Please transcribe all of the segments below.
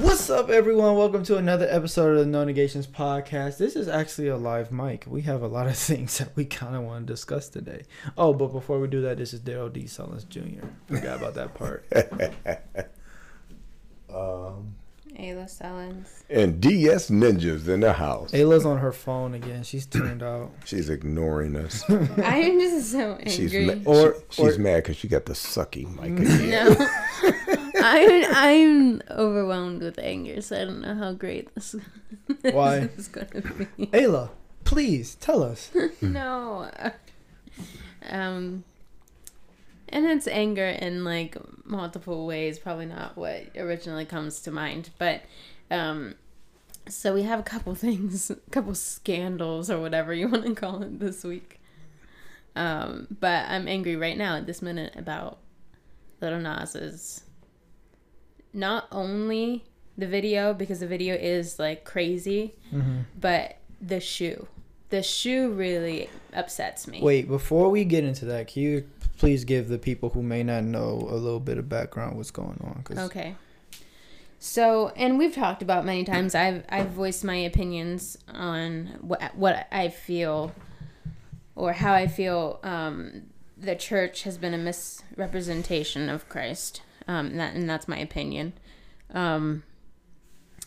What's up, everyone? Welcome to another episode of the No Negations podcast. This is actually a live mic. We have a lot of things that we kind of want to discuss today. Oh, but before we do that, this is Darrell D. Sullins Jr. Forgot about that part. um, Ayla Sullins. and DS Ninjas in the house. Ayla's on her phone again. She's turned out. She's ignoring us. I'm just so angry. She's ma- Or- she- she's or- mad because she got the sucky mic again. no. I'm I'm overwhelmed with anger, so I don't know how great this, this Why? is gonna be. Ayla, please tell us. no. Um and it's anger in like multiple ways, probably not what originally comes to mind. But um so we have a couple things, a couple scandals or whatever you want to call it this week. Um, but I'm angry right now at this minute about Lil Nas's not only the video because the video is like crazy, Mm-hmm. but the shoe. The shoe really upsets me. Wait, before we get into that, can you please give the people who may not know a little bit of background what's going on? 'Cause- Okay. So, and we've talked about many times. I've I've voiced my opinions on what what I feel, or how I feel. Um, the church has been a misrepresentation of Christ, um, and, that, and that's my opinion. Um,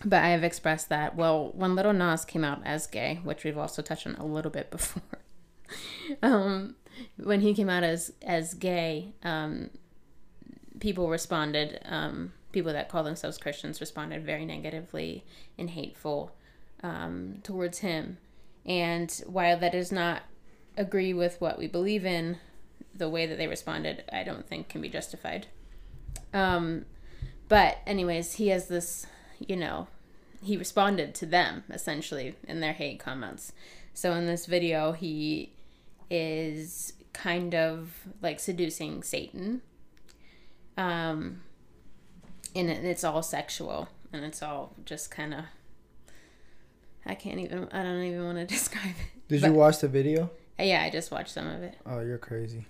but I have expressed that. Well, when Lil Nas came out as gay, which we've also touched on a little bit before, um, when he came out as as gay, um, people responded. Um, people that call themselves Christians responded very negatively and hateful um, towards him. And while that does not agree with what we believe in, the way that they responded, I don't think can be justified. Um, but anyways, he has this, you know, he responded to them essentially in their hate comments. So in this video, he is kind of like seducing Satan. Um, and it, it's all sexual and it's all just kind of. I can't even. I don't even want to describe it. Did But- you watch the video? Yeah, I just watched some of it. Oh, you're crazy.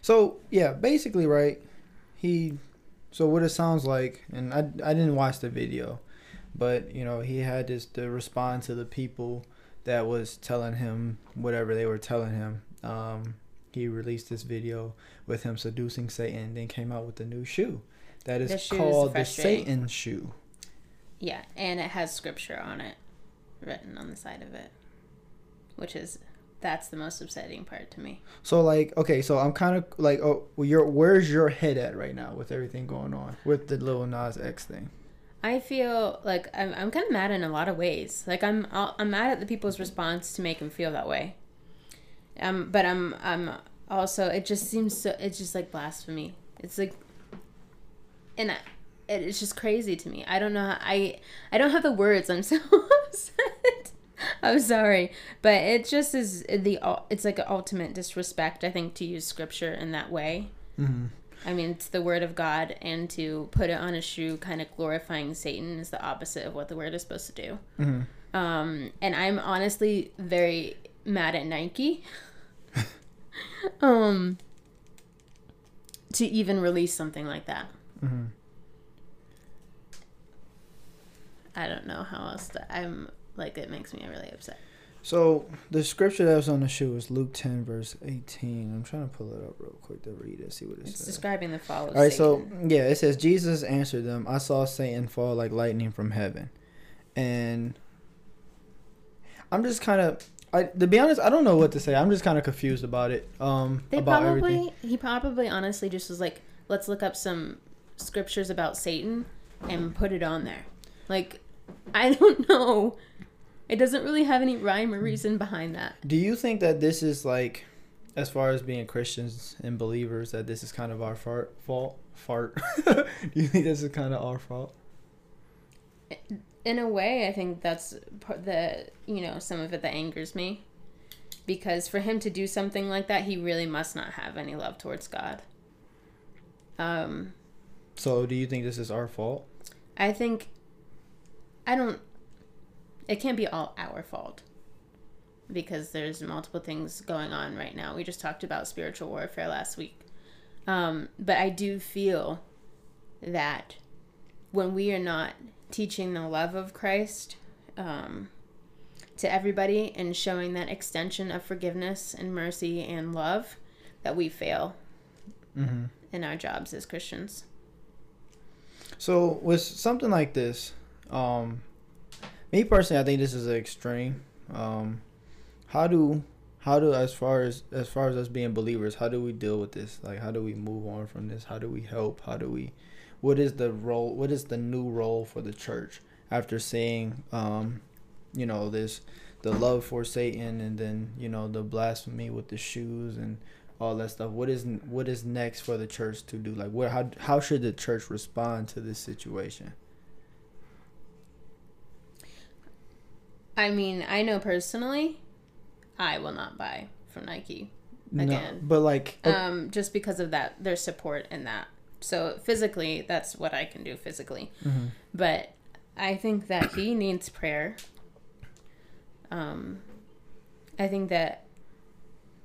So yeah, basically, right? He, so what it sounds like, and I I didn't watch the video, but you know he had this to respond to the people that was telling him whatever they were telling him. Um, he released this video with him seducing Satan, then came out with the new shoe that is The shoe is called the. Satan shoe. Yeah, and it has scripture on it, written on the side of it, which is that's the most upsetting part to me. So like, okay, so I'm kind of like, oh, well, your where's your head at right now with everything going on with the Lil Nas X thing? I feel like I'm, I'm kind of mad in a lot of ways. Like I'm I'm mad at the people's response to make him feel that way. Um, but I'm I'm also it just seems so it's just like blasphemy. It's like, and I, it, it's just crazy to me. I don't know. How, I I don't have the words. I'm so upset. I'm sorry, but it just is the it's like an ultimate disrespect. I think to use scripture in that way. Mm-hmm. I mean, it's the word of God, and to put it on a shoe, kind of glorifying Satan, is the opposite of what the word is supposed to do. Mm-hmm. Um, and I'm honestly very mad at Nike. um, to even release something like that. Mm-hmm. I don't know how else to. I'm like, it makes me really upset. So the scripture that was on the shoe was Luke 10 verse 18. I'm trying to pull it up real quick to read it, see what it It's says. describing the fall of All right, Satan. so yeah, it says Jesus answered them, "I saw Satan fall like lightning from heaven," and I'm just kind of, I to be honest, I don't know what to say. I'm just kind of confused about it. Um, They about probably everything. he probably honestly just was like, let's look up some scriptures about Satan and put it on there. Like, I don't know. It doesn't really have any rhyme or reason behind that. Do you think that this is like, as far as being Christians and believers, that this is kind of our fart fault? Fart. Do you think this is kind of our fault? In a way, I think that's part the you know some of it that angers me, because for him to do something like that, he really must not have any love towards God. Um, So, do you think this is our fault? I think I don't it can't be all our fault because there's multiple things going on right now. We just talked about spiritual warfare last week. Um, but I do feel that when we are not teaching the love of Christ um, to everybody and showing that extension of forgiveness and mercy and love, that we fail Mm-hmm. in our jobs as Christians. So with something like this, um, me personally, I think this is an extreme. Um, how do how do as far as as far as us being believers, how do we deal with this? Like, how do we move on from this? How do we help? How do we? What is the role? What is the new role for the church after seeing, um, you know, this the love for Satan and then you know the blasphemy with the shoes and all that stuff. What is what is next for the church to do? Like, what how how should the church respond to this situation? I mean, I know personally, I will not buy from Nike again. No, but like, oh, um, just because of that, their support in that. So physically, that's what I can do physically. mhm. But I think that he needs prayer. Um, I think that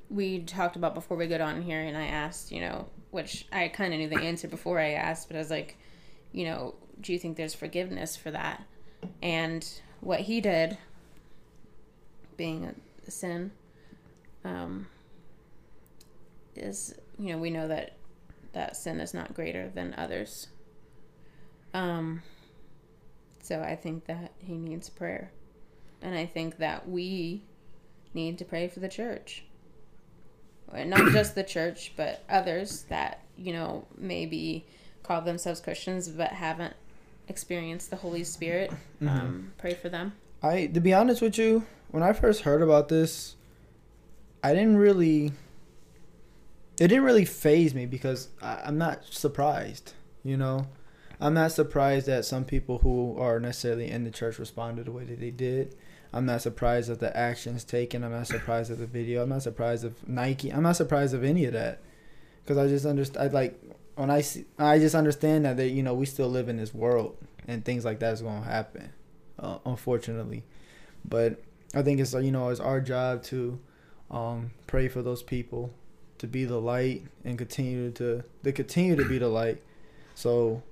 we talked about before we got on here, and I asked, you know, which I kind of knew the answer before I asked, but I was like, you know, do you think there's forgiveness for that? And what he did, being a sin, um, is you know we know that that sin is not greater than others. Um, so I think that he needs prayer. And I think that we need to pray for the church. And not just the church, but others that, you know, maybe call themselves Christians but haven't experienced the Holy Spirit. Um, pray for them. I to be honest with you, when I first heard about this, I didn't really. It didn't really phase me because I, I'm not surprised. You know, I'm not surprised that some people who are necessarily in the church responded the way that they did. I'm not surprised at the actions taken. I'm not surprised at the video. I'm not surprised of Nike. I'm not surprised of any of that, because I just understand. Like when I see, I just understand that they, you know, we still live in this world and things like that is going to happen, uh, unfortunately. But I think it's you know it's our job to um, pray for those people to be the light and continue to to continue to be the light. So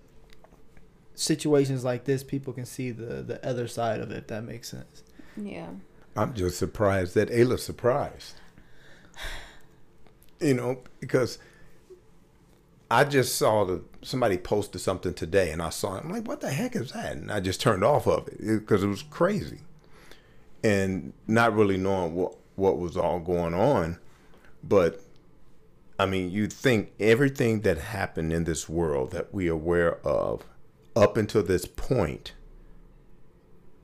situations like this, people can see the the other side of it. If that makes sense. Yeah. I'm just surprised that Ayla's surprised. You know, because I just saw the somebody posted something today, and I saw it. I'm like, "What the heck is that?" And I just turned off of it because it, was crazy, and not really knowing what what was all going on. But I mean, you think everything that happened in this world that we are aware of up until this point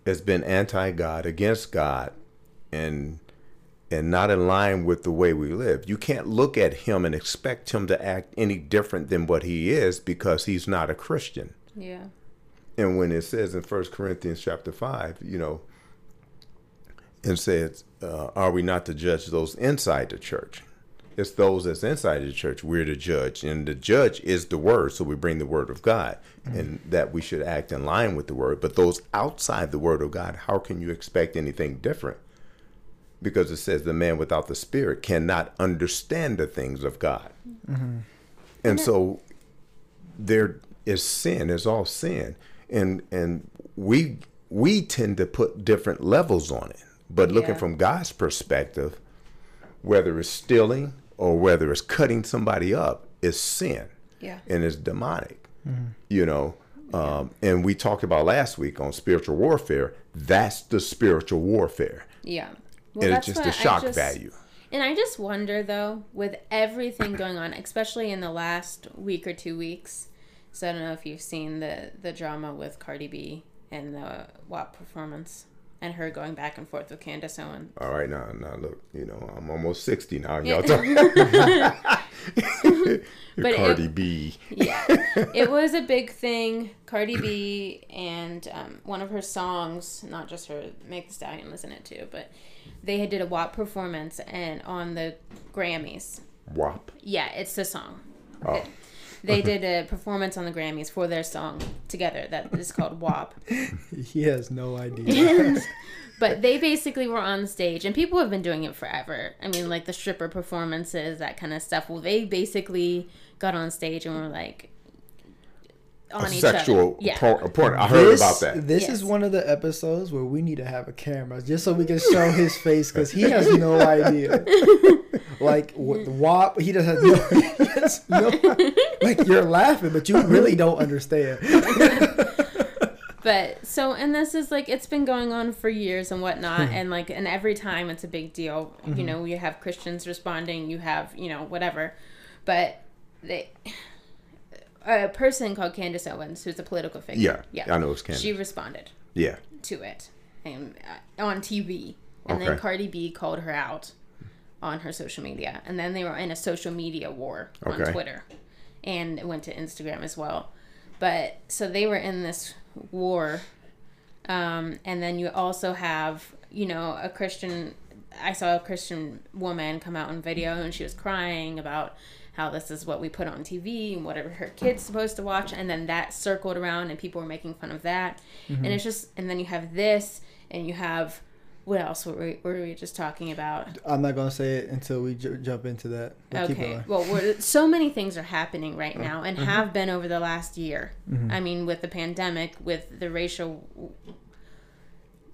has been anti-God, against God, and and not in line with the way we live. You can't look at him and expect him to act any different than what he is because he's not a Christian. Yeah. And when it says in First Corinthians chapter five, you know, and says, uh, "Are we not to judge those inside the church?" It's those that's inside the church we're to judge, and the judge is the word. So we bring the word of God, and that we should act in line with the word. But those outside the word of God, how can you expect anything different? Because it says the man without the spirit cannot understand the things of God, and so there is sin. There's all sin, and and we we tend to put different levels on it. But looking Yeah. from God's perspective, whether it's stealing or whether it's cutting somebody up, is sin Yeah. and it's demonic. You know, um, and we talked about last week on spiritual warfare. That's the spiritual warfare, Yeah. and it's just what the shock just- value. And I just wonder though, with everything going on, especially in the last week or two weeks. So I don't know if you've seen the the drama with Cardi B and the WAP performance and her going back and forth with Candace Owen. All right, now, now look, you know, I'm almost sixty now. Y'all talking But it- Cardi B. Yeah, it was a big thing. Cardi B and um, one of her songs, not just her, Megan Thee Stallion was in it too, but they had did a WAP performance and on the Grammys. WAP. Yeah, it's the song. Oh. They did a performance on the Grammys for their song together that is called WAP. He has no idea. but they basically were on stage, and people have been doing it forever. I mean, like the stripper performances, that kind of stuff. Well, they basically got on stage and were like, on a each sexual other. Yeah. porn. I heard this, about that. This Yes. is one of the episodes where we need to have a camera just so we can show his face because he has no idea. like what the WAP, he doesn't have no, he has no. Like you're laughing, but you really don't understand. But so, and this is like it's been going on for years and whatnot, Hmm. and like, and every time it's a big deal. Mm-hmm. You know, you have Christians responding, you have you know whatever, but they. A person called Candace Owens, who's a political figure. Yeah, yeah, I know it's Candace. She responded Yeah. to it, and uh, on TV, and then Okay. Cardi B called her out on her social media, and then they were in a social media war on Twitter, and it went to Instagram as well. But so they were in this war, um, and then you also have you know a Christian. I saw a Christian woman come out on video, and she was crying about how this is what we put on TV and whatever her kid's supposed to watch, and then that circled around, and people were making fun of that, and it's just, and then you have this, and you have what else were we, were we just talking about? I'm not gonna say it until we j- jump into that. Keep Okay. Well, we're, so many things are happening right Uh, now and mm-hmm. have been over the last year. I mean, with the pandemic, with the racial,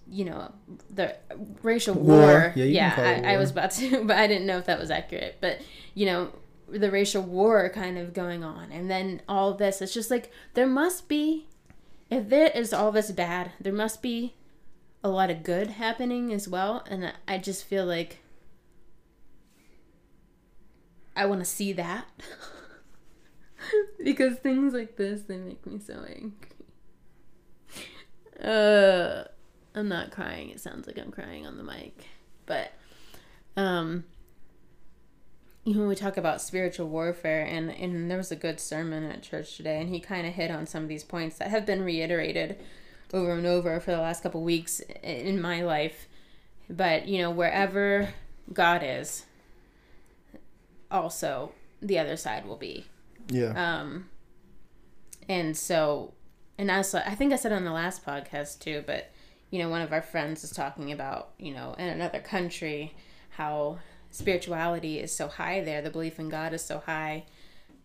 you know, the racial War. war. Yeah, you can call it I, I was about to, but I didn't know if that was accurate. But you know, the racial war kind of going on, and then all this. It's just like there must be, if there is all this bad, there must be a lot of good happening as well. And I just feel like I want to see that. because things like this, they make me so angry. Uh, I'm not crying. It sounds like I'm crying on the mic. But, um, you know, we talk about spiritual warfare, and, and there was a good sermon at church today, and he kind of hit on some of these points that have been reiterated over and over for the last couple weeks in my life. But, you know, wherever God is, also the other side will be. Yeah. Um, and so, and also, I think I said on the last podcast too, but you know, one of our friends is talking about, you know, in another country, how spirituality is so high there, the belief in God is so high,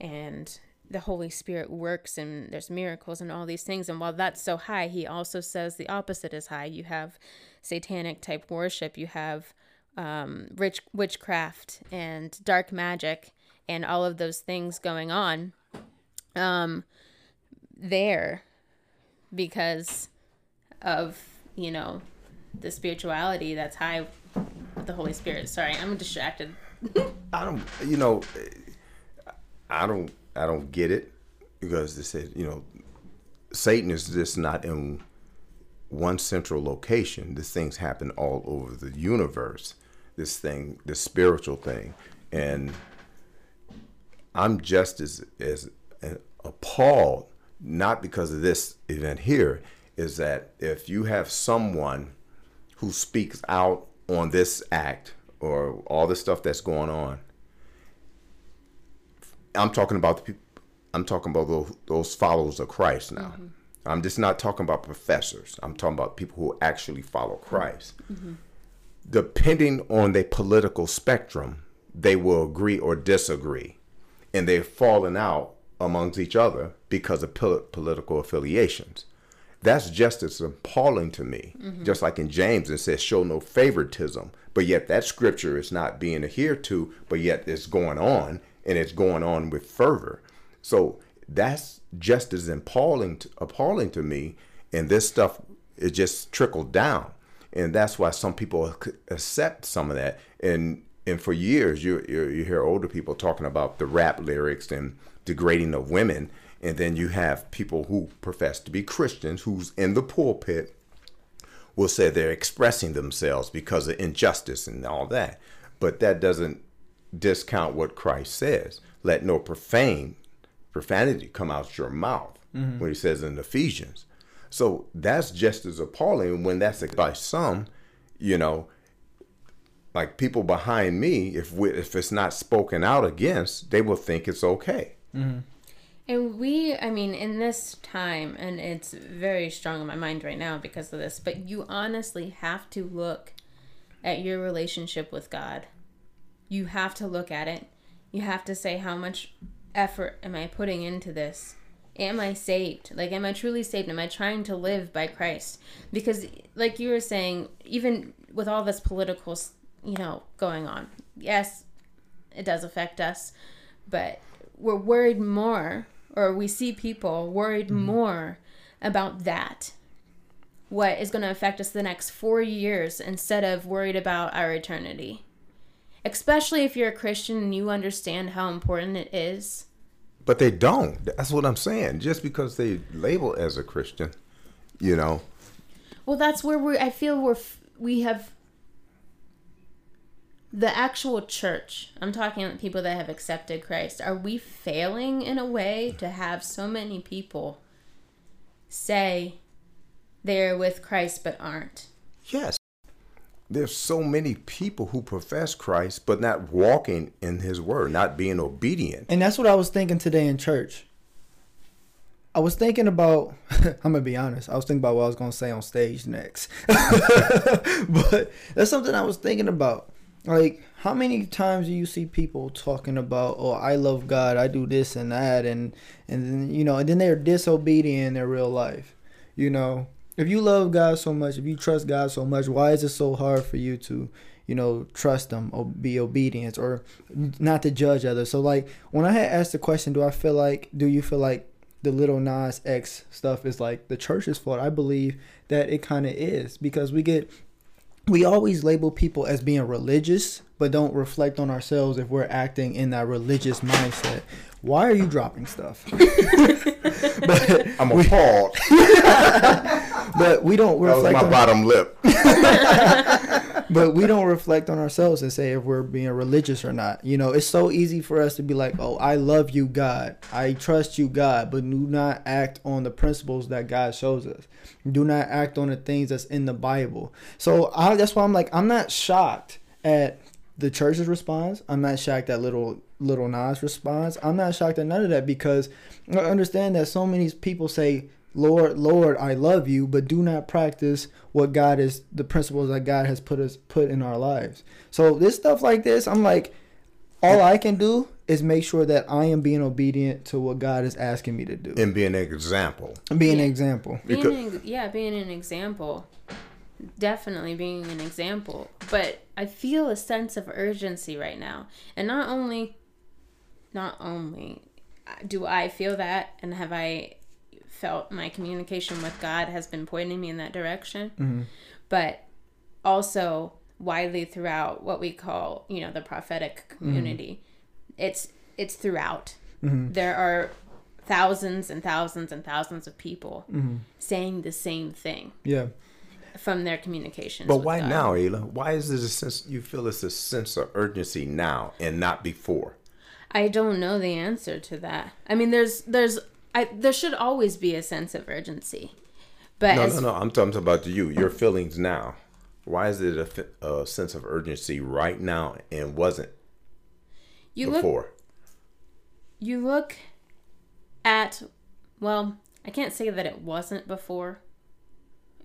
and the Holy Spirit works and there's miracles and all these things. And while that's so high, he also says the opposite is high. You have satanic type worship, you have um, rich witchcraft and dark magic and all of those things going on um, there because of you know the spirituality that's high with the Holy Spirit. Sorry, I'm distracted. I don't, you know, I don't, I don't get it because they said, you know, Satan is just not in one central location. This things happen all over the universe. This thing, this spiritual thing, and I'm just as as appalled, not because of this event here, is that if you have someone who speaks out on this act or all the stuff that's going on, I'm talking about the people. I'm talking about those, those followers of Christ now. Mm-hmm. I'm just not talking about professors. I'm talking about people who actually follow Christ. Mm-hmm. Mm-hmm. Depending on their political spectrum, they will agree or disagree, and they've fallen out amongst each other because of pol- political affiliations. That's just as appalling to me. Mm-hmm. Just like in James, it says, "Show no favoritism," but yet that scripture is not being adhered to, but yet it's going on, and it's going on with fervor. So that's just as appalling to, appalling to me. And this stuff it just trickled down, and that's why some people accept some of that. And and for years, you you, you hear older people talking about the rap lyrics and degrading of women, and then you have people who profess to be Christians who's in the pulpit will say they're expressing themselves because of injustice and all that. But that doesn't discount what Christ says. Let no profane profanity come out your mouth mm-hmm. when he says in Ephesians. So that's just as appalling when that's by some, you know, like people behind me, if we, if it's not spoken out against, they will think it's okay. Mm-hmm. And we, I mean, in this time, and it's very strong in my mind right now because of this, but you honestly have to look at your relationship with God. You have to look at it. You have to say, how much effort am I putting into this? am I saved? Like, am I truly saved? Am I trying to live by Christ? Because, like you were saying, even with all this political, you know, going on, yes, it does affect us, but we're worried more, or we see people worried mm-hmm. more about that. What is going to affect us the next four years instead of worried about our eternity? Especially if you're a Christian and you understand how important it is but they don't. That's what I'm saying. Just because they label as a Christian, you know. Well, that's where we. I feel we're we have the actual church. I'm talking about people that have accepted Christ. Are we failing in a way to have so many people say they're with Christ but aren't? Yes there's so many people who profess Christ but not walking in his word, not being obedient. And that's what I was thinking today in church. I was thinking about I'm gonna be honest, I was thinking about what I was gonna say on stage next. but that's something I was thinking about. Like, how many times do you see people talking about, oh, I love God, I do this and that and and then you know, and then they're disobedient in their real life. You know, if you love God so much, if you trust God so much, why is it so hard for you to, you know, trust Him or be obedient or not to judge others? So, like, when I had asked the question, do I feel like, do you feel like the Lil Nas X stuff is like the church's fault? I believe that it kind of is because we get, we always label people as being religious, but don't reflect on ourselves if we're acting in that religious mindset. Why are you dropping stuff? but I'm appalled. but we don't reflect. That was my on, bottom lip. but we don't reflect on ourselves and say if we're being religious or not. You know, it's so easy for us to be like, "Oh, I love you, God. I trust you, God," but do not act on the principles that God shows us. Do not act on the things that's in the Bible. So I, that's why I'm like, I'm not shocked at the church's response. I'm not shocked at little Lil Nas response. I'm not shocked at none of that because I understand that so many people say Lord, Lord, I love you, but do not practice what God is the principles that God has put us put in our lives. So this stuff like this, I'm like, all I can do is make sure that I am being obedient to what God is asking me to do. And being an example. Being yeah. an example. Being an, yeah, being an example. Definitely being an example. But I feel a sense of urgency right now. And not only not only uh, do I feel that and have I felt my communication with God has been pointing me in that direction. Mm-hmm. But also widely throughout what we call, you know, the prophetic community. Mm-hmm. It's it's throughout. Mm-hmm. There are thousands and thousands and thousands of people mm-hmm. saying the same thing. Yeah. From their communications. But why God. now, Ayla? Why is there a sense you feel it's a sense of urgency now and not before? I don't know the answer to that. I mean, there's there's I there should always be a sense of urgency. But no, no, no. I'm talking about you. Your feelings now. Why is it a, a sense of urgency right now and wasn't you before? Look, you look at well, I can't say that it wasn't before.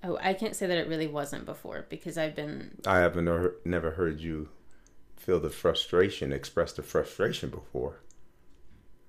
Oh, I can't say that it really wasn't before because I've been. I haven't never heard you feel the frustration, express the frustration before.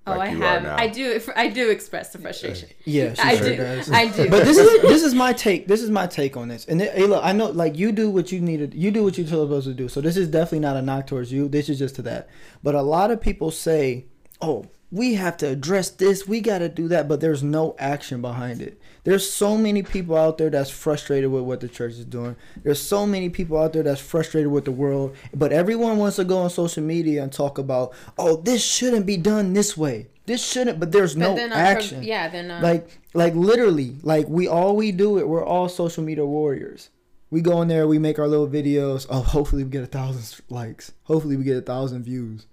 Oh, like I have. I do. I do express the frustration. Yeah, I sure do. Does. I do. But this is this is my take. This is my take on this. And hey, look, I know like you do what you needed. You do what you're supposed to do. So this is definitely not a knock towards you. This is just to that. But a lot of people say, "Oh, we have to address this. We got to do that." But there's no action behind it. There's so many people out there that's frustrated with what the church is doing. There's so many people out there that's frustrated with the world, but everyone wants to go on social media and talk about, "Oh, this shouldn't be done this way. This shouldn't." But there's but no action. Pro- yeah, they're not. Like like literally, like we all we do it. We're all social media warriors. We go in there, we make our little videos. Oh, hopefully we get a thousand likes. Hopefully we get a thousand views.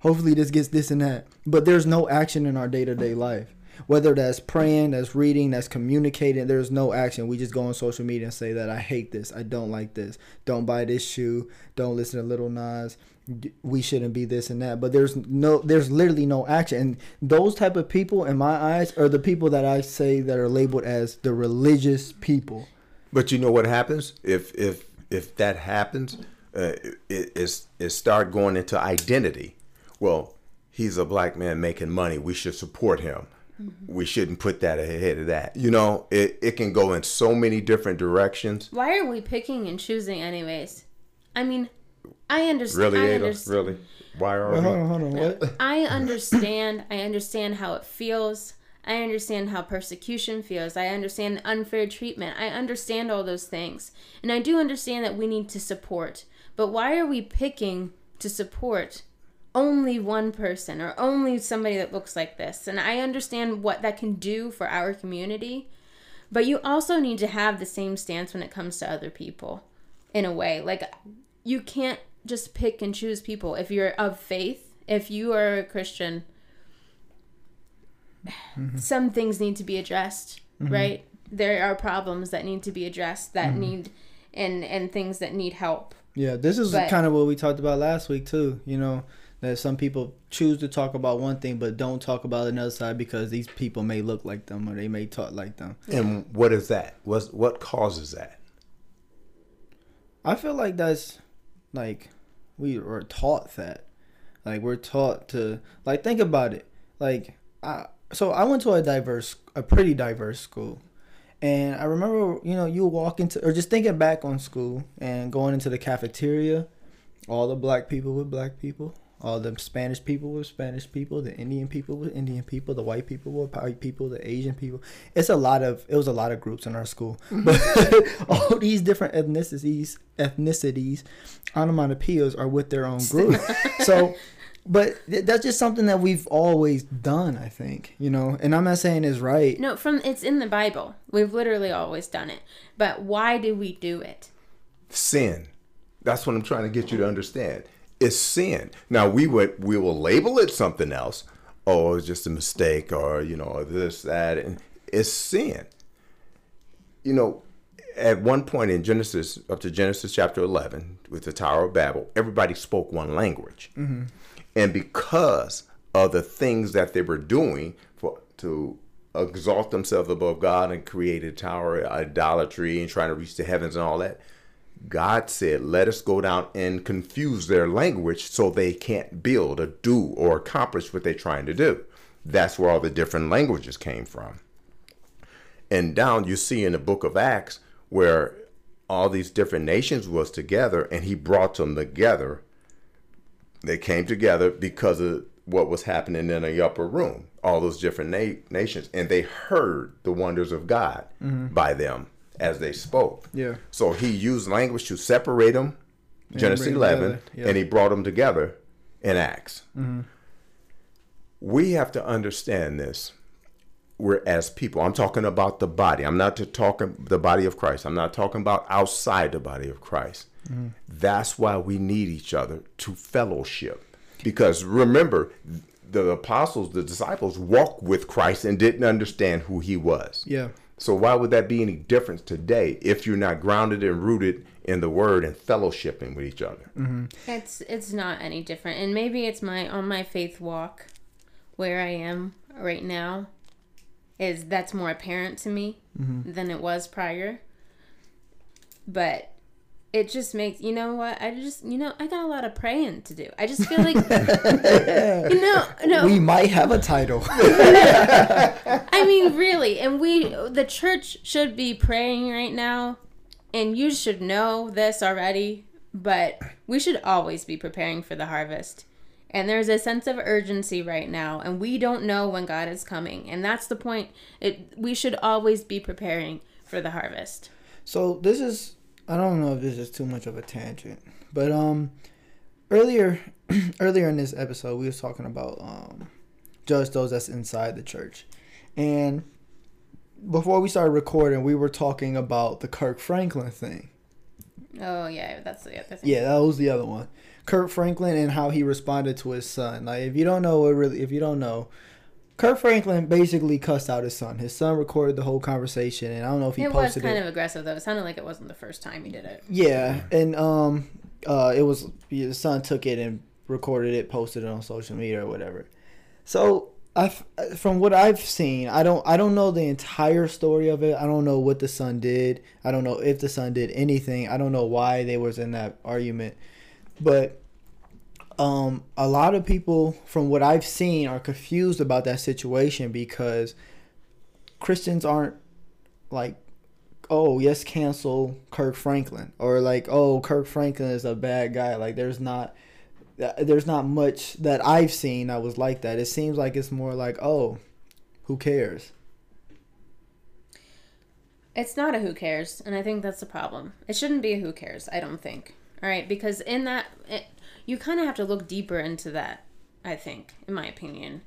Hopefully this gets this and that. But there's no action in our day to day life whether that's praying, that's reading, that's communicating, there's no action. We just go on social media and say that I hate this, I don't like this, don't buy this shoe, don't listen to Lil Nas, we shouldn't be this and that. But there's no, there's literally no action. And those type of people, in my eyes, are the people that I say that are labeled as the religious people. But you know what happens if if if that happens, uh, it, it's it start going into identity. Well, he's a black man making money. We should support him Mm-hmm. we shouldn't put that ahead of that. You know, it, it can go in so many different directions. Why are we picking and choosing, anyways? I mean, I understand. Really, I, Ada? understand Really? Why are Wait, we? hold on, hold on. What? I understand. I understand how it feels. I understand how persecution feels. I understand unfair treatment. I understand all those things. And I do understand that we need to support. But why are we picking to support only one person or only somebody that looks like this? And I understand what that can do for our community. But you also need to have the same stance when it comes to other people in a way. Like, you can't just pick and choose people. If you're of faith, if you are a Christian, mm-hmm. some things need to be addressed, mm-hmm. right? There are problems that need to be addressed that mm-hmm. need and and things that need help. Yeah, this is But- kind of what we talked about last week too. You know that some people choose to talk about one thing but don't talk about another side because these people may look like them or they may talk like them. And what is that? What's, what causes that? I feel like that's like we were taught that. Like we're taught to like think about it. Like I so I went to a diverse a pretty diverse school. And I remember, you know, you walk into or just thinking back on school and going into the cafeteria, all the black people with black people, all the Spanish people with Spanish people, the Indian people with Indian people, the white people with white people, the Asian people. It's a lot of it was a lot of groups in our school. Mm-hmm. But all these different ethnicities ethnicities, onomatopoeias are with their own group. so but that's just something that we've always done, I think, you know. And I'm not saying it's right. No, from it's in the Bible. We've literally always done it. But why do we do it? sin. That's what I'm trying to get you to understand. It's sin. Now we would we will label it something else. Oh, it's just a mistake, or you know, this that, and it's sin. You know, at one point in Genesis, up to Genesis chapter 11, with the Tower of Babel, everybody spoke one language, mm-hmm. and because of the things that they were doing for to exalt themselves above God and create a tower, idolatry, and trying to reach the heavens and all that. God said, Let us go down and confuse their language so they can't build or do or accomplish what they're trying to do. That's where all the different languages came from. And down you see in the book of Acts where all these different nations was together and he brought them together. They came together because of what was happening in the upper room, all those different na- nations, and they heard the wonders of God mm-hmm. by them as they spoke. Yeah. So he used language to separate them, Genesis 11, yeah. and he brought them together in Acts. We have to understand this. We're as people. I'm talking about the body. I'm not to talking the body of Christ. I'm not talking about outside the body of Christ. That's why we need each other to fellowship. Because remember, the apostles, the disciples walked with Christ and didn't understand who he was. Yeah. So why would that be any difference today if you're not grounded and rooted in the word and fellowshipping with each other? Mm-hmm. It's it's not any different. And maybe it's my on my faith walk where I am right now is that's more apparent to me mm-hmm. than it was prior. But it just makes you know what I just you know I got a lot of praying to do. I just feel like you know no We might have a title. I mean, really, and we, the church should be praying right now, and you should know this already, but we should always be preparing for the harvest. And there's a sense of urgency right now, and we don't know when God is coming, and that's the point. It we should always be preparing for the harvest. So this is I don't know if this is too much of a tangent, but um earlier earlier in this episode we was talking about um judge those that's inside the church. And before we started recording, we were talking about the Kirk Franklin thing. Oh yeah, that's the other thing. Yeah, that was the other one. Kirk Franklin and how he responded to his son. Like if you don't know what really if you don't know, Kirk Franklin basically cussed out his son. His son recorded the whole conversation and I don't know if he posted it was kind it. of aggressive though. It sounded like it wasn't the first time he did it. Yeah, and um, uh, it was his son took it and recorded it, posted it on social media or whatever. So I, from what I've seen, I don't, I don't know the entire story of it. I don't know what the son did. I don't know if the son did anything. I don't know why they was in that argument, but um, a lot of people, from what I've seen, are confused about that situation because Christians aren't like, oh, yes, cancel Kirk Franklin, or like, oh, Kirk Franklin is a bad guy. Like, there's not. There's not much that I've seen that was like that. It seems like it's more like, oh, who cares? It's not a who cares, and I think that's the problem. It shouldn't be a who cares, I don't think. All right, because in that, you kind of have to look deeper into that, I think, in my opinion.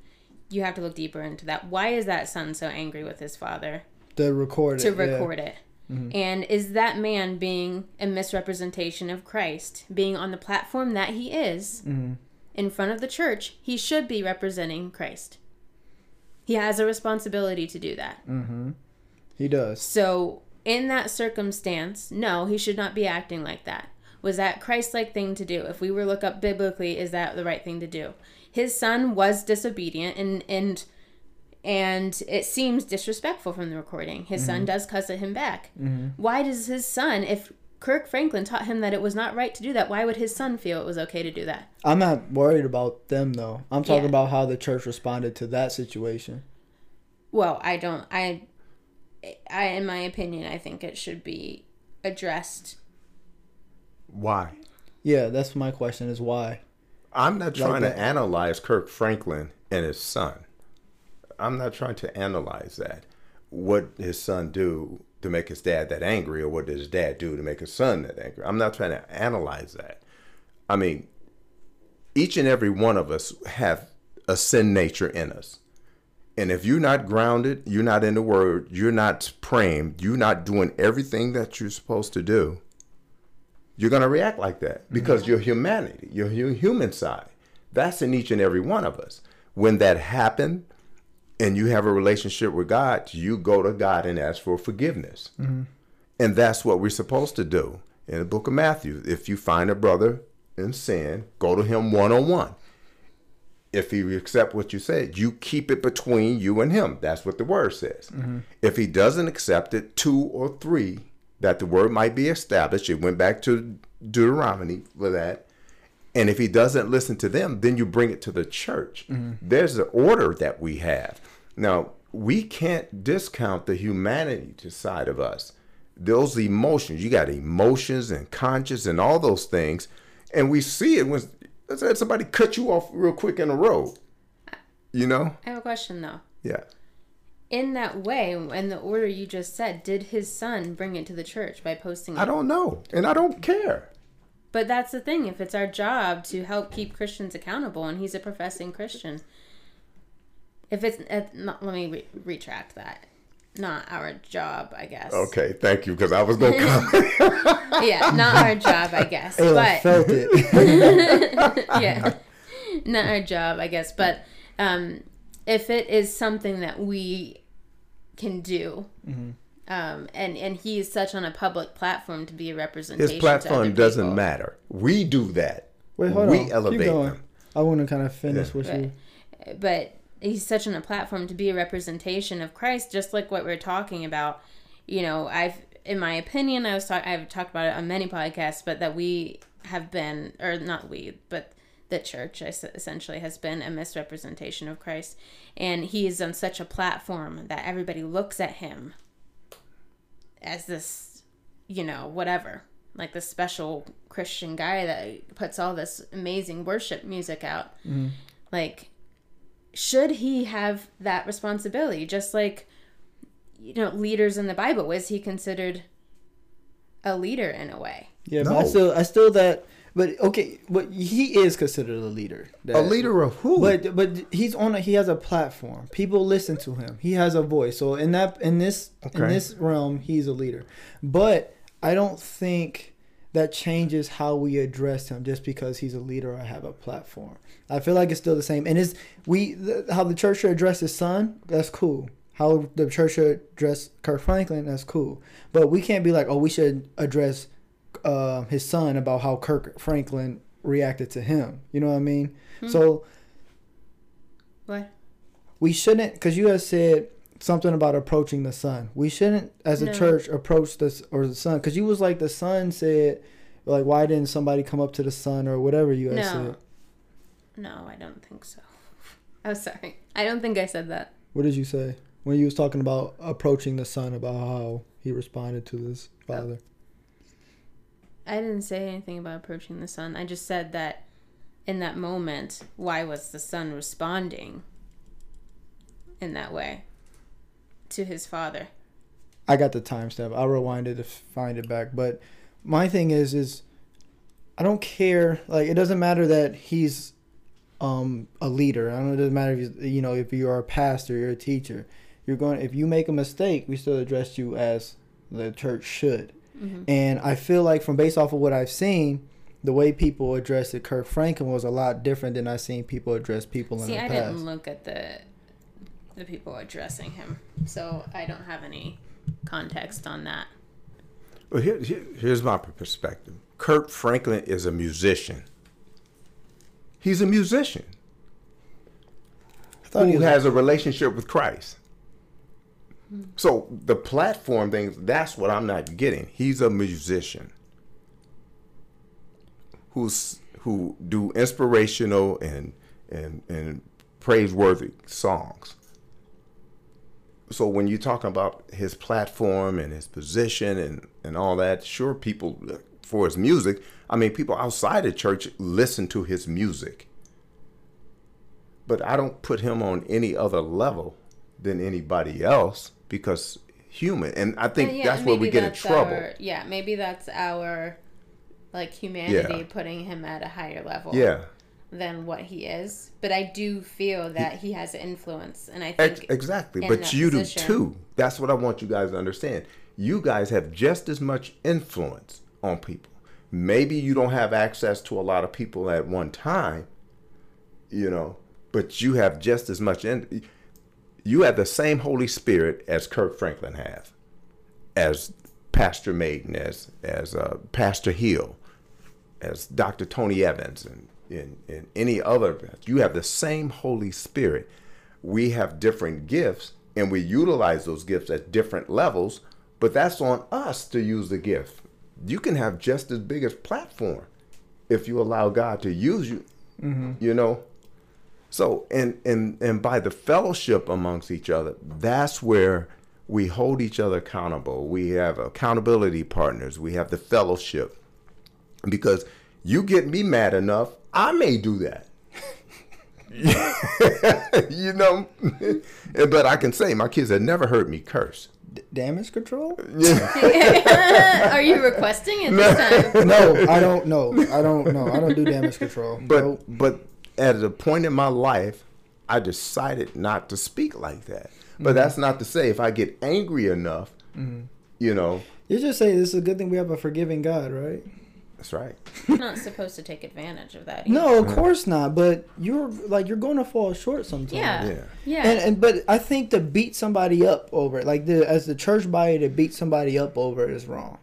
You have to look deeper into that. Why is that son so angry with his father? To record it. To record yeah. it. Mm-hmm. And is that man being a misrepresentation of Christ, being on the platform that he is mm-hmm. in front of the church? He should be representing Christ. He has a responsibility to do that. Mm-hmm. He does. So, in that circumstance, no, he should not be acting like that. Was that Christ-like thing to do? If we were look up biblically, is that the right thing to do? His son was disobedient and and and it seems disrespectful from the recording. His mm-hmm. son does cuss at him back. Mm-hmm. Why does his son, if Kirk Franklin taught him that it was not right to do that, why would his son feel it was okay to do that? I'm not worried about them though. I'm talking yeah. about how the church responded to that situation. Well, I don't. I, I, in my opinion, I think it should be addressed. Why? Yeah, that's my question. Is why? I'm not trying like to analyze Kirk Franklin and his son. I'm not trying to analyze that. What his son do to make his dad that angry, or what did his dad do to make his son that angry? I'm not trying to analyze that. I mean, each and every one of us have a sin nature in us. And if you're not grounded, you're not in the word, you're not praying, you're not doing everything that you're supposed to do, you're going to react like that because mm-hmm. your humanity, your human side, that's in each and every one of us. When that happened, and you have a relationship with God, you go to God and ask for forgiveness. Mm-hmm. And that's what we're supposed to do. In the book of Matthew, if you find a brother in sin, go to him one on one. If he accept what you said, you keep it between you and him. That's what the word says. Mm-hmm. If he doesn't accept it, two or three, that the word might be established. It went back to Deuteronomy for that. And if he doesn't listen to them, then you bring it to the church. Mm-hmm. There's the order that we have. Now, we can't discount the humanity side of us. Those emotions, you got emotions and conscience and all those things. And we see it when let's somebody cut you off real quick in the road. You know? I have a question though. Yeah. In that way, and the order you just said, did his son bring it to the church by posting it? I don't know. And I don't care. But that's the thing. If it's our job to help keep Christians accountable, and he's a professing Christian, if it's uh, not, let me re- retract that. Not our job, I guess. Okay, thank you, because I was going to come. yeah, not our job, I guess. Ayla but felt it. yeah, not our job, I guess. But um, if it is something that we can do, mm-hmm. um, and and he is such on a public platform to be a representation. His platform doesn't people. matter. We do that. Wait, hold we on. elevate them. I want to kind of finish yeah. with but, you. But he's such on a platform to be a representation of Christ, just like what we're talking about. You know, I've, in my opinion, I was talk, I've talked about it on many podcasts, but that we have been, or not we, but the church essentially has been a misrepresentation of Christ, and he is on such a platform that everybody looks at him as this, you know, whatever, like this special Christian guy that puts all this amazing worship music out. Mm. Like should he have that responsibility? Just like, you know, leaders in the Bible, was he considered a leader in a way? Yeah, no. but I still, I still that. But okay, but he is considered a leader. That, a leader of who? But but he's on. A, he has a platform. People listen to him. He has a voice. So in that in this okay. in this realm, he's a leader. But I don't think that changes how we address him just because he's a leader I have a platform. I feel like it's still the same. And is we the, how the church should address his son? That's cool. How the church should address Kirk Franklin? That's cool. But we can't be like, oh, we should address uh, his son about how Kirk Franklin reacted to him. You know what I mean? Hmm. So. What? We shouldn't, because you have said something about approaching the son. We shouldn't, as a no. church, approach this or the son, because you was like the son said, like, why didn't somebody come up to the son or whatever you guys no. said? No, I don't think so. Oh, sorry. I don't think I said that. What did you say when you was talking about approaching the son about how he responded to his father? I didn't say anything about approaching the sun. I just said that in that moment, why was the son responding in that way to his father? I got the timestamp. I'll rewind it to find it back. But my thing is, is I don't care. Like it doesn't matter that he's um, a leader. I don't. It doesn't matter if you, you know if you are a pastor, you're a teacher. You're going. If you make a mistake, we still address you as the church should. Mm-hmm. And I feel like from based off of what I've seen, the way people addressed it, Kirk Franklin was a lot different than I've seen people address people in See, the I past. didn't look at the the people addressing him, so I don't have any context on that. Well, here, here, here's my perspective. Kirk Franklin is a musician. He's a musician I thought he who was has a relationship with Christ. So the platform thing, that's what I'm not getting. He's a musician who's who do inspirational and and and praiseworthy songs. So when you talk about his platform and his position and and all that, sure people for his music, I mean people outside the church listen to his music. But I don't put him on any other level than anybody else because human and I think uh, yeah, that's where we get in trouble. our- yeah, maybe that's our like humanity Yeah. putting him at a higher level. Yeah. than what he is. But I do feel that he has influence, and I Ex- think exactly. But you position- do too. That's what I want you guys to understand. You guys have just as much influence on people. Maybe you don't have access to a lot of people at one time, you know, but you have just as much in you have the same Holy Spirit as Kirk Franklin has, as Pastor Maiden, as as uh, Pastor Hill, as Dr. Tony Evans, and, and, and any other. You have the same Holy Spirit. We have different gifts, and we utilize those gifts at different levels, but that's on us to use the gift. You can have just as big a platform if you allow God to use you, you know. So, and, and, and by the fellowship amongst each other, that's where we hold each other accountable. We have accountability partners. We have the fellowship. Because you get me mad enough, I may do that. you know, but I can say my kids have never heard me curse. D- damage control? Yeah. Are you requesting it this time? no, I don't know. I don't know. I don't do damage control. But Nope. but at a point in my life, I decided not to speak like that. But mm-hmm. that's not to say if I get angry enough, mm-hmm. you know, You're just say this is a good thing we have a forgiving God, right? that's right. You're not supposed to take advantage of that. No, of course not. But you're like you're going to fall short sometimes. Yeah. Yeah. Yeah. And, and but I think to beat somebody up over it, like the as the church body to beat somebody up over it is wrong.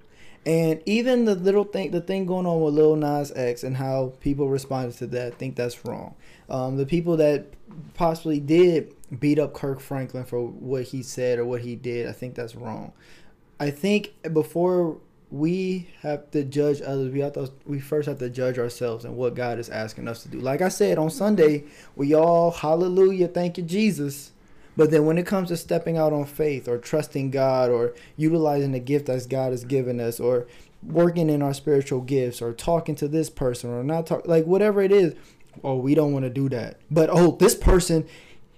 And even the little thing, the thing going on with Lil Nas X and how people responded to that, I think that's wrong. Um, the people that possibly did beat up Kirk Franklin for what he said or what he did, I think that's wrong. I think before we have to judge others, we have to we first have to judge ourselves and what God is asking us to do. Like I said on Sunday, we all hallelujah, thank you Jesus. But then when it comes to stepping out on faith or trusting God or utilizing the gift that God has given us or working in our spiritual gifts or talking to this person or not talk like whatever it is, oh we don't want to do that. But oh this person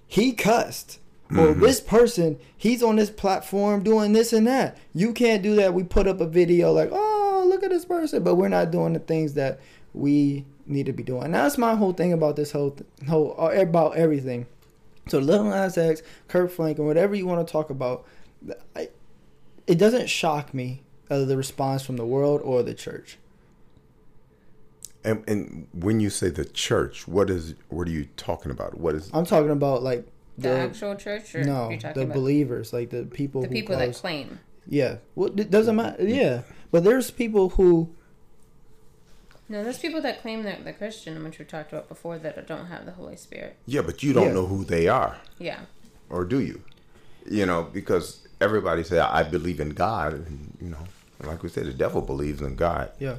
he cussed. Or this person, he's on this platform doing this and that. You can't do that. We put up a video like, oh, look at this person, but we're not doing the things that we need to be doing. And that's my whole thing about this whole whole uh, about everything. So Lil Nas X, Kirk Franklin, whatever you want to talk about, I, it doesn't shock me uh, the response from the world or the church. And, and when you say the church, what is what are you talking about? What is I'm talking about like the, the, actual church, or no you're the about believers, like the people the who people that claim? Yeah, well, it doesn't matter. Yeah, but there's people who No, there's people that claim that they're Christian, which we talked about before, that don't have the Holy Spirit. yeah, but you don't Yeah. know who they are, Yeah. or do you? You know, because everybody say I believe in God, and you know, like we said, the devil believes in God. yeah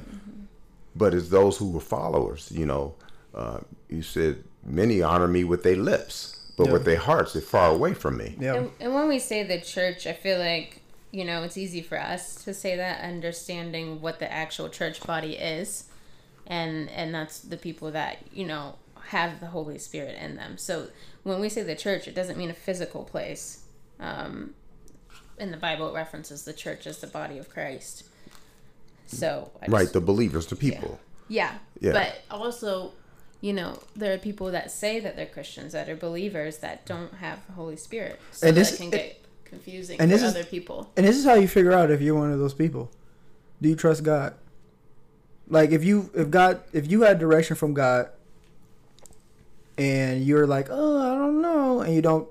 but it's those who were followers. You know, uh, you said many honor me with their lips, but Yeah. with their hearts, they're far away from me. Yeah. And, and when we say the church, I feel like you know it's easy for us to say that, understanding what the actual church body is, and and that's the people that you know have the Holy Spirit in them. So when we say the church, it doesn't mean a physical place. Um, in the Bible, it references the church as the body of Christ. So I just- Right, the believers, the people. yeah. Yeah. But also, you know, there are people that say that they're Christians that are believers that don't have the Holy Spirit. So And that this- can get confusing and for this is- other people. And this is how you figure out if you're one of those people. Do you trust God? Like if you if God if you had direction from God and you're like, "Oh, I don't know," and you don't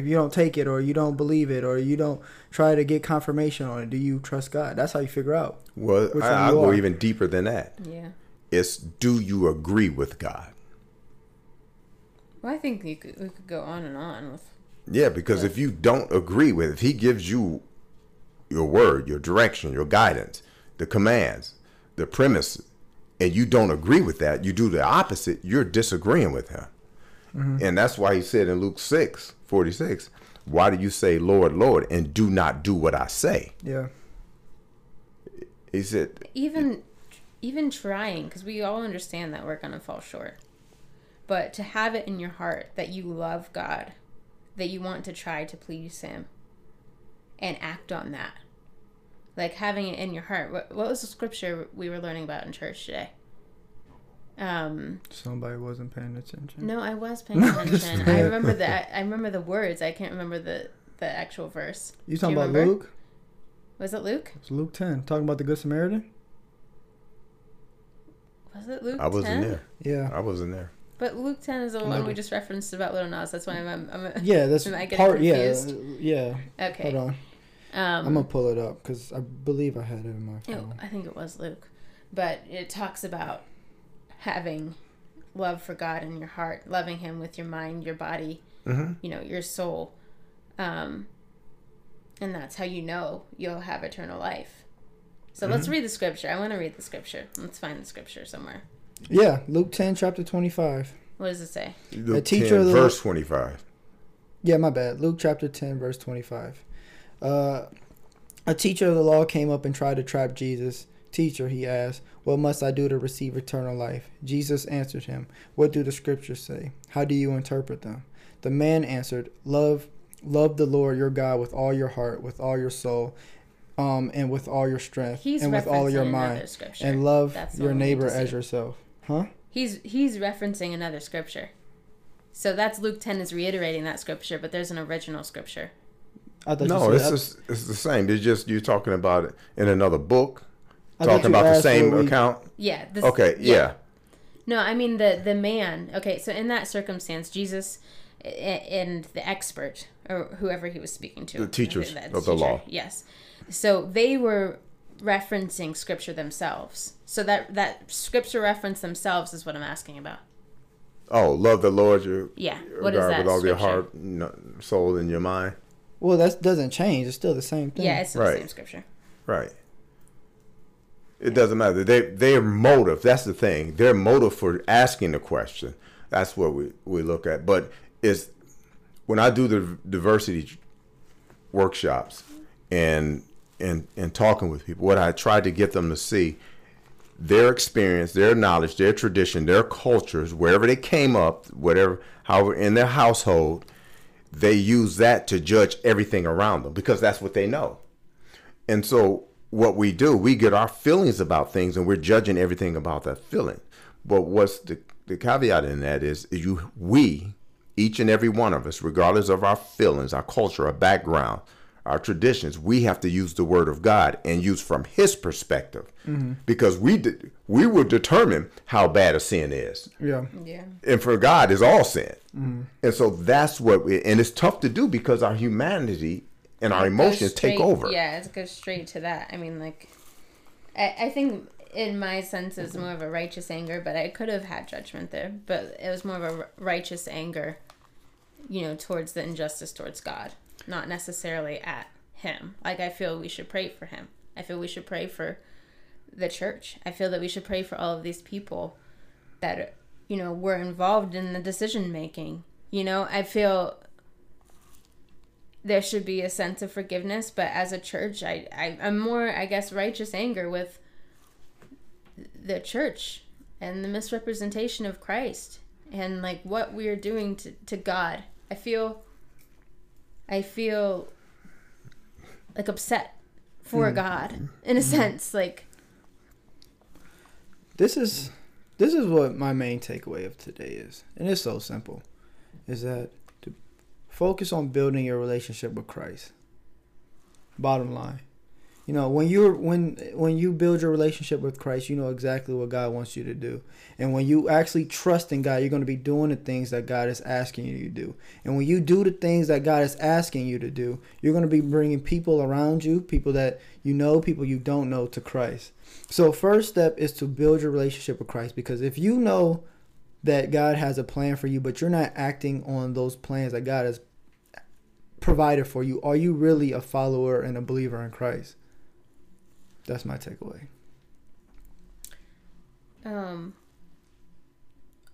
if you don't take it or you don't believe it or you don't try to get confirmation on it, do you trust God? That's how you figure out. Well, I, I'll go are. even deeper than that. Yeah. It's do you agree with God? Well, I think you could, we could go on and on with. Yeah, because if you don't agree with, if He gives you your word, your direction, your guidance, the commands, the premise, and you don't agree with that, you do the opposite, you're disagreeing with Him. Mm-hmm. And that's why He said in Luke 6 46, Why do you say, Lord, Lord, and do not do what I say? Yeah. He said, Even, even trying, because we all understand that we're going to fall short. But to have it in your heart that you love God, that you want to try to please Him, and act on that. Like having it in your heart. What, what was the scripture we were learning about in church today? Um, Somebody wasn't paying attention. no, I was paying attention. I remember the I remember the words. I can't remember the the actual verse. You Do talking about remember? Luke? Was it Luke? It's Luke 10. Talking about the Good Samaritan? Was it Luke? I wasn't 10? there. Yeah. I wasn't there. But Luke ten is the one Maybe. we just referenced about Lil Nas. That's why I'm. I'm, I'm Yeah, that's Am I getting part. Yeah, yeah. okay. Hold on. Um, I'm gonna pull it up because I believe I had it in my it- phone. I think it was Luke, but it talks about having love for God in your heart, loving Him with your mind, your body, Mhm. you know, your soul, um, and that's how you know you'll have eternal life. So let's Mm-hmm. read the scripture. I want to read the scripture. Let's find the scripture somewhere. Yeah, Luke 10, chapter 25. What does it say? Luke teacher 10, of the- verse 25. Yeah, my bad. Luke chapter 10, verse 25. Uh, a teacher of the law came up and tried to trap Jesus. Teacher, he asked, What must I do to receive eternal life? Jesus answered him, What do the scriptures say? How do you interpret them? The man answered, Love love the Lord your God with all your heart, with all your soul, um, and with all your strength, He's and with all your mind. And love That's your one we need neighbor as yourself. Huh? He's he's referencing another scripture. So that's Luke 10 is reiterating that scripture, but there's an original scripture. I thought No, you it's said, just, it's the same. It's just you're talking about it in another book, I talking about the same we- account. Yeah. This, Okay, yeah. No, I mean the the man. Okay, so in that circumstance, Jesus and the expert or whoever he was speaking to, The teachers I think of the law. Yes. So they were referencing scripture themselves. So that that scripture reference themselves is what I'm asking about. Oh, love the Lord your Yeah. your What is God that? with all your heart, no- soul, and your mind. Well, that doesn't change. It's still the same thing. Yeah, it's still Right. the same scripture. Right. It doesn't matter. They their motive. That's the thing. Their motive for asking the question. That's what we, we look at. But it's when I do the diversity workshops and and and talking with people, what I try to get them to see their experience, their knowledge, their tradition, their cultures, wherever they came up, whatever, however, in their household, they use that to judge everything around them because that's what they know. And so what we do, we get our feelings about things and we're judging everything about that feeling. But what's the, the caveat in that is you we, each and every one of us, regardless of our feelings, our culture, our background, our traditions, we have to use the word of God and use from his perspective. Mm-hmm. Because we did, we will determine how bad a sin is Yeah. Yeah. and for God is all sin. Mm-hmm. And so that's what we, and it's tough to do because our humanity and our It goes emotions take over. Yeah, it goes straight to that. I mean, like, I, I think in my sense it's more of a righteous anger, but I could have had judgment there. But it was more of a righteous anger, you know, towards the injustice towards God, not necessarily at Him. Like, I feel we should pray for Him. I feel we should pray for the church. I feel that we should pray for all of these people that you know, we're involved in the decision making. You know, I feel there should be a sense of forgiveness, but as a church, I, I I'm more, I guess, righteous anger with the church and the misrepresentation of Christ and like what we are doing to, to God. I feel I feel like upset for mm. God in a mm-hmm. sense like this is this is what my main takeaway of today is and it's so simple is that to focus on building your relationship with christ. Bottom line you know when you're when when you build your relationship with christ you know exactly what god wants you to do. And when you actually trust in god you're going to be doing the things that god is asking you to do. And when you do the things that god is asking you to do you're going to be bringing people around you people that you know people you don't know to christ. So first step is to build your relationship with christ because if you know that god has a plan for you but you're not acting on those plans that god has provided for you are you really a follower and a believer in christ that's my takeaway. Um,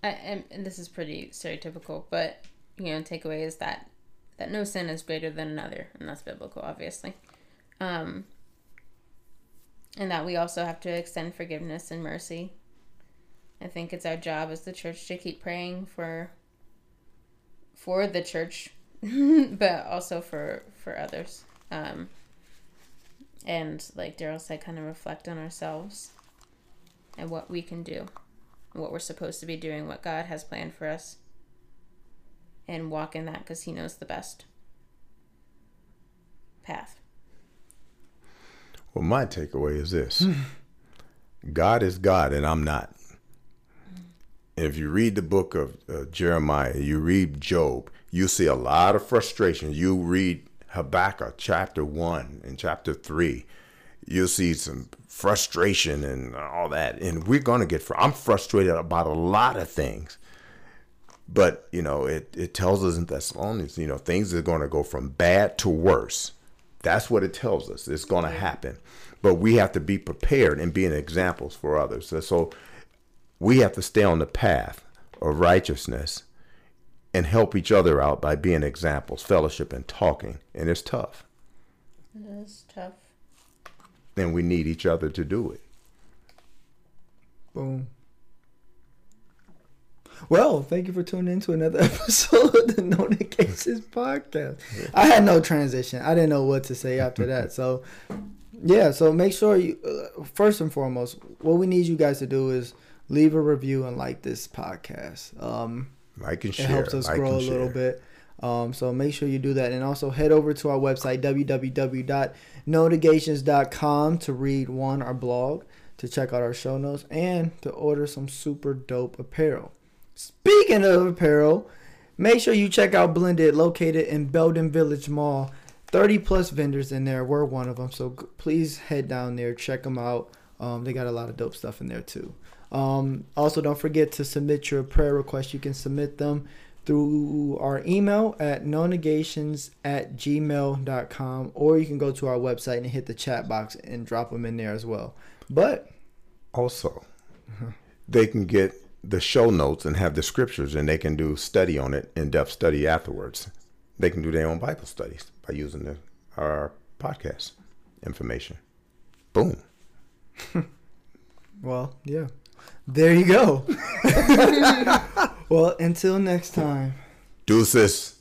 I, and, and this is pretty stereotypical, but you know, takeaway is that that no sin is greater than another, and that's biblical, obviously. Um, and that we also have to extend forgiveness and mercy. I think it's our job as the church to keep praying for for the church, but also for for others. Um, and like Darrell said, kind of reflect on ourselves and what we can do, what we're supposed to be doing, what God has planned for us, and walk in that because He knows the best path. Well, my takeaway is this God is God, and I'm not. If you read the book of uh, Jeremiah, you read Job, you see a lot of frustration. You read Habakkuk chapter 1 and chapter 3, you'll see some frustration and all that. And we're going to get, fr- I'm frustrated about a lot of things. But, you know, it, it tells us in Thessalonians, you know, things are going to go from bad to worse. That's what it tells us. It's going to happen. But we have to be prepared and being examples for others. So, so we have to stay on the path of righteousness and help each other out by being examples, fellowship, and talking. And it's tough. It is tough. And we need each other to do it. Boom. Well, thank you for tuning in to another episode of the Know the Cases podcast. I had no transition. I didn't know what to say after that. So, yeah. So make sure you, uh, first and foremost, what we need you guys to do is leave a review and like this podcast. Um, Like and it helps us like grow a little share. bit. Um, so make sure you do that. And also head over to our website, www.notigations.com to read one, our blog, to check out our show notes, and to order some super dope apparel. Speaking of apparel, make sure you check out Blended, located in Belden Village Mall. 30 plus vendors in there. We're one of them. So please head down there, check them out. Um, they got a lot of dope stuff in there too. Um, also, don't forget to submit your prayer requests. You can submit them through our email at nonegations at gmail.com or you can go to our website and hit the chat box and drop them in there as well. But Also, they can get the show notes and have the scriptures, and they can do study on it, in depth study afterwards. They can do their own Bible studies by using the, our podcast information. Boom. Well, yeah. There you go. well, until next time. Deuces.